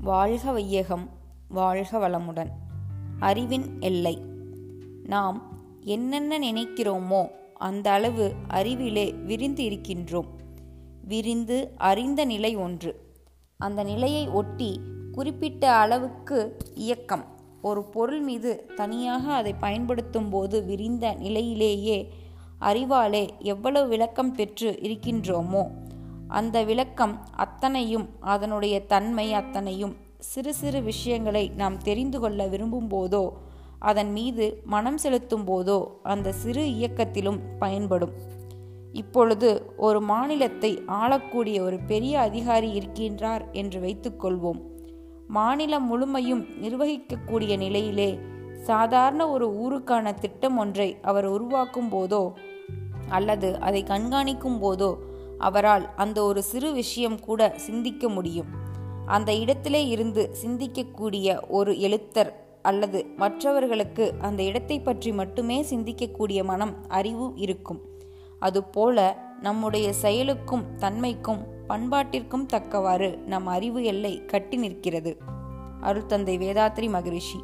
வாழ்க வையகம் வாழ்க வளமுடன். அறிவின் எல்லை. நாம் என்னென்ன நினைக்கிறோமோ அந்த அளவு அறிவிலே விரிந்து இருக்கின்றோம். விரிந்து அறிந்த நிலை ஒன்று. அந்த நிலையை ஒட்டி குறிப்பிட்ட அளவுக்கு இயக்கம். ஒரு பொருள் மீது தனியாக அதை பயன்படுத்தும் போது விரிந்த நிலையிலேயே அறிவாலே எவ்வளவு விளக்கம் பெற்று இருக்கின்றோமோ அந்த விளக்கம் அத்தனையும் அதனுடைய தன்மை அத்தனையும் சிறு சிறு விஷயங்களை நாம் தெரிந்து கொள்ள விரும்பும் போதோ அதன் மீது மனம் செலுத்தும் போதோ அந்த சிறு இயக்கத்திலும் பயன்படும். இப்பொழுது ஒரு மாநிலத்தை ஆளக்கூடிய ஒரு பெரிய அதிகாரி இருக்கின்றார் என்று வைத்துக்கொள்வோம் மாநிலம் முழுமையும் நிர்வகிக்கக்கூடிய நிலையிலே சாதாரண ஒரு ஊருக்கான திட்டம் ஒன்றை அவர் உருவாக்கும் போதோ அல்லது அதை கண்காணிக்கும் போதோ அவரால் அந்த ஒரு சிறு விஷயம் கூட சிந்திக்க முடியும். அந்த இடத்திலே இருந்து சிந்திக்கக்கூடிய ஒரு எழுத்தர் அல்லது மற்றவர்களுக்கு அந்த இடத்தை பற்றி மட்டுமே சிந்திக்கக்கூடிய மனம் அறிவு இருக்கும். அதுபோல நம்முடைய செயலுக்கும் தன்மைக்கும் பண்பாட்டிற்கும் தக்கவாறு நம் அறிவு எல்லை கட்டி நிற்கிறது. அருள் தந்தை வேதாத்ரி மகரிஷி.